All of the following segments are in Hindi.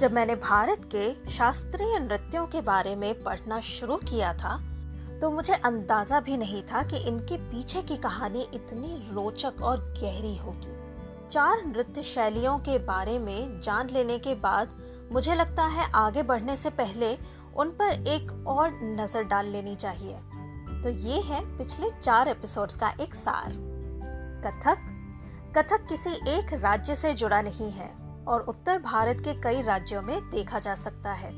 जब मैंने भारत के शास्त्रीय नृत्यों के बारे में पढ़ना शुरू किया था तो मुझे अंदाज़ा भी नहीं था कि इनके पीछे की कहानी इतनी रोचक और गहरी होगी। चार नृत्य शैलियों के बारे में जान लेने के बाद मुझे लगता है आगे बढ़ने से पहले उन पर एक और नज़र डाल लेनी चाहिए। तो ये है पिछले चार एपिसोड्स का एक सार। कथक? कथक किसी एक राज्य से जुड़ा नहीं है। और उत्तर भारत के कई राज्यों में देखा जा सकता है।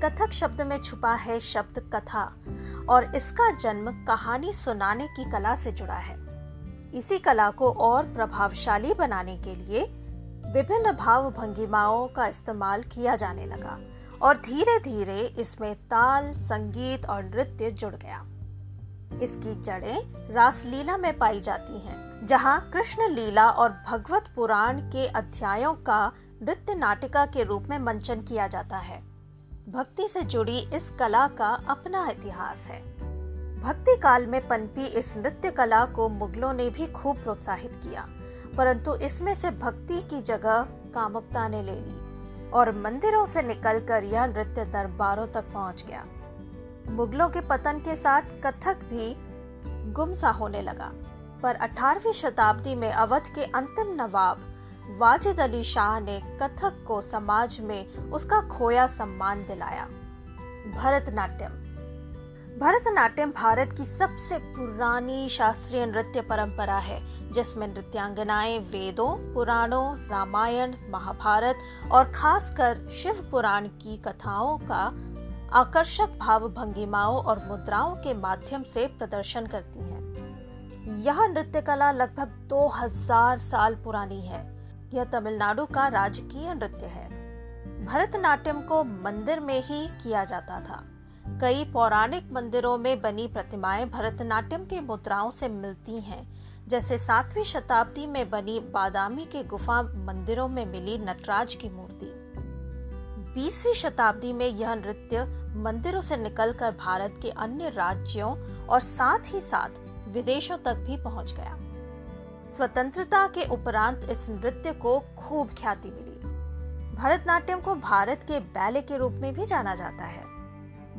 कथक शब्द में छुपा है शब्द कथा, और इसका जन्म कहानी सुनाने की कला से जुड़ा है। इसी कला को और प्रभावशाली बनाने के लिए विभिन्न भाव भंगिमाओं का इस्तेमाल किया जाने लगा, और धीरे धीरे इसमें ताल, संगीत और नृत्य जुड़ गया। इसकी जड़ें रासलीला में पाई जाती हैं, जहाँ कृष्ण लीला और भगवत पुराण के अध्यायों का नृत्य नाटिका के रूप में मंचन किया जाता है। भक्ति से जुड़ी इस कला का अपना इतिहास है। भक्ति काल में पनपी इस नृत्य कला को मुगलों ने भी खूब प्रोत्साहित किया परंतु इसमें से भक्ति की जगह कामुकता ने ले ली और मंदिरों से निकलकर यह नृत्य दरबारों तक पहुँच गया। मुगलों के पतन के साथ कथक भी गुमसा होने लगा। पर 18वीं शताब्दी में अवध के अंतिम नवाब वाजिद अली शाह ने कथक को समाज में उसका खोया सम्मान दिलाया। भरतनाट्यम। भरतनाट्यम भारत की सबसे पुरानी शास्त्रीय नृत्य परंपरा है, जिसमें नृत्यांगनाएँ वेदों, पुराणों, रामायण, महाभारत और खासकर शिव पुराण की कथाओं का आकर्षक भाव भंगिमाओं और मुद्राओं के माध्यम से प्रदर्शन करती हैं। यह नृत्य कला लगभग 2000 साल पुरानी है। यह तमिलनाडु का राजकीय नृत्य है। भरतनाट्यम को मंदिर में ही किया जाता था। कई पौराणिक मंदिरों में बनी प्रतिमाएँ भरतनाट्यम के मुद्राओं से मिलती हैं, जैसे सातवीं शताब्दी में बनी बादामी के गुफा मंदिरों में मिली नटराज की मूर्ति। बीसवीं शताब्दी में यह नृत्य मंदिरों से निकलकर भारत के अन्य राज्यों और साथ ही साथ विदेशों तक भी पहुँच गया। स्वतंत्रता के उपरांत इस नृत्य को खूब ख्याति मिली। भरतनाट्यम को भारत के बैले के रूप में भी जाना जाता है।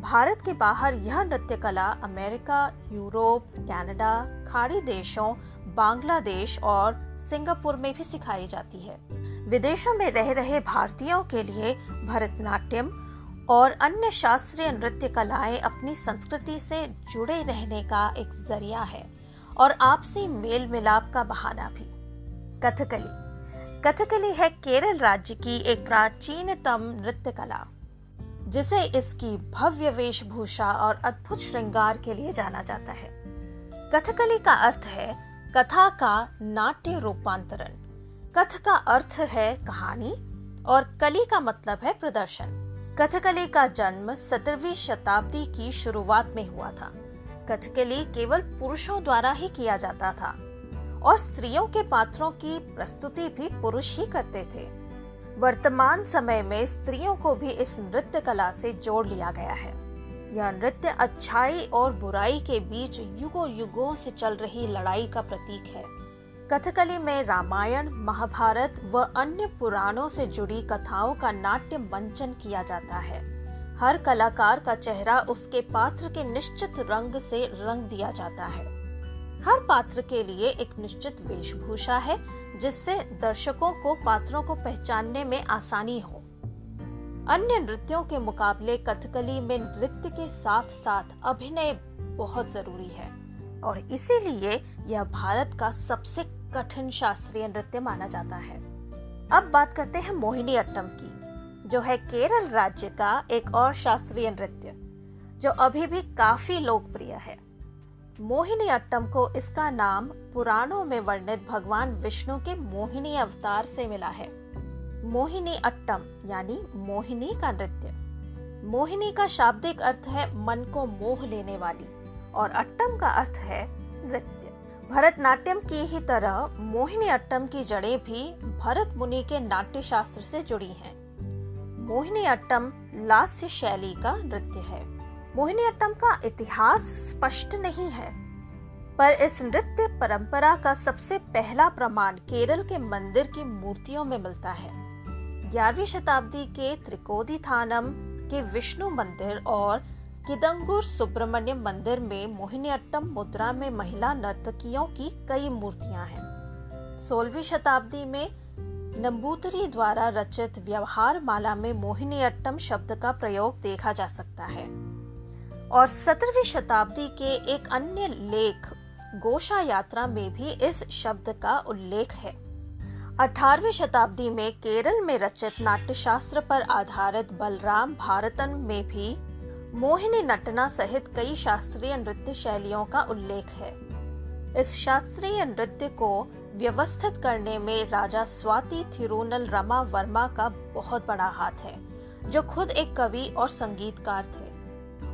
भारत के बाहर यह नृत्य कला अमेरिका यूरोप कनाडा, खाड़ी देशों बांग्लादेश और सिंगापुर में भी सिखाई जाती है। विदेशों में रह रहे भारतीयों के लिए भरतनाट्यम और अन्य शास्त्रीय नृत्य कलाएँ अपनी संस्कृति से जुड़े रहने का एक ज़रिया है और आपसी मेल मिलाप का बहाना भी। कथकली। कथकली है केरल राज्य की एक प्राचीनतम नृत्य कला, जिसे इसकी भव्य वेशभूषा और अद्भुत श्रृंगार के लिए जाना जाता है। कथकली का अर्थ है कथा का नाट्य रूपांतरण। कथ का अर्थ है कहानी और कली का मतलब है प्रदर्शन। कथकली का जन्म सत्रहवीं शताब्दी की शुरुआत में हुआ था। कथकली केवल पुरुषों द्वारा ही किया जाता था और स्त्रियों के पात्रों की प्रस्तुति भी पुरुष ही करते थे। वर्तमान समय में स्त्रियों को भी इस नृत्य कला से जोड़ लिया गया है। यह नृत्य अच्छाई और बुराई के बीच युगों युगों से चल रही लड़ाई का प्रतीक है। कथकली में रामायण, महाभारत व अन्य पुराणों से जुड़ी कथाओं का नाट्य मंचन किया जाता है। हर कलाकार का चेहरा उसके पात्र के निश्चित रंग से रंग दिया जाता है। हर पात्र के लिए एक निश्चित वेशभूषा है, जिससे दर्शकों को पात्रों को पहचानने में आसानी हो। अन्य नृत्यों के मुकाबले कथकली में नृत्य के साथ साथ अभिनय बहुत ज़रूरी है। और इसीलिए यह भारत का सबसे कठिन शास्त्रीय नृत्य माना जाता है। अब बात करते हैं मोहिनी अट्टम की, जो है केरल राज्य का एक और शास्त्रीय नृत्य, जो अभी भी काफ़ी लोकप्रिय है। मोहिनी अट्टम को इसका नाम पुराणों में वर्णित भगवान विष्णु के मोहिनी अवतार से मिला है। मोहिनी अट्टम, यानी मोहिनी का नृत्य। मोहिनी का शाब्दिक अर्थ है मन को मोह लेने वाली। और अट्टम का अर्थ है नृत्य। भरतनाट्यम की ही तरह मोहिनी अट्टम की जड़ें भी भरत मुनि के नाट्य शास्त्र से जुड़ी हैं। मोहिनी अट्टम लास्य शैली का नृत्य है। मोहिनी अट्टम का इतिहास स्पष्ट नहीं है, पर इस नृत्य परंपरा का सबसे पहला प्रमाण केरल के मंदिर की मूर्तियों में मिलता है। ग्यारहवीं शताब्दी के त्रिकोदी थानम के विष्णु मंदिर और किदंगुर सुब्रमण्यम मंदिर में मोहिनीअट्टम मुद्रा में महिला नर्तकियों की कई मूर्तियाँ हैं। सोलहवीं शताब्दी में नंबूतरी द्वारा रचित व्यवहार माला में मोहिनीअट्टम शब्द का प्रयोग देखा जा सकता है। और सत्रहवीं शताब्दी के एक अन्य लेख गोशा यात्रा में भी इस शब्द का उल्लेख है। 18वीं शताब्दी में केरल में रचित नाट्यशास्त्र पर आधारित बलराम भारतन में भी मोहिनी नटना सहित कई शास्त्रीय नृत्य शैलियों का उल्लेख है। इस शास्त्रीय नृत्य को व्यवस्थित करने में राजा स्वाति थिरुनल रमा वर्मा का बहुत बड़ा हाथ है, जो खुद एक कवि और संगीतकार थे।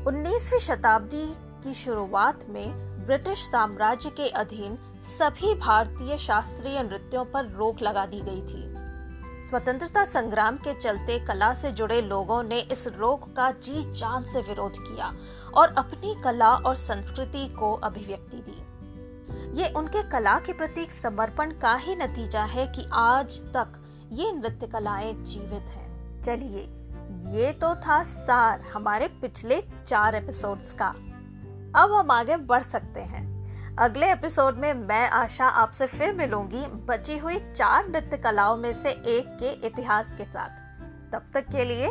19वीं शताब्दी की शुरुआत में ब्रिटिश साम्राज्य के अधीन सभी भारतीय शास्त्रीय नृत्यों पर रोक लगा दी गई थी। स्वतंत्रता संग्राम के चलते कला से जुड़े लोगों ने इस रोग का जी जान से विरोध किया और अपनी कला और संस्कृति को अभिव्यक्ति दी। ये उनके कला के प्रति समर्पण का ही नतीजा है कि आज तक ये नृत्य कलाएँ जीवित हैं। चलिए, ये तो था सार हमारे पिछले चार एपिसोड्स का। अब हम आगे बढ़ सकते हैं। अगले एपिसोड में मैं, आशा, आपसे फिर मिलूँगी बची हुई चार नृत्य कलाओं में से एक के इतिहास के साथ। तब तक के लिए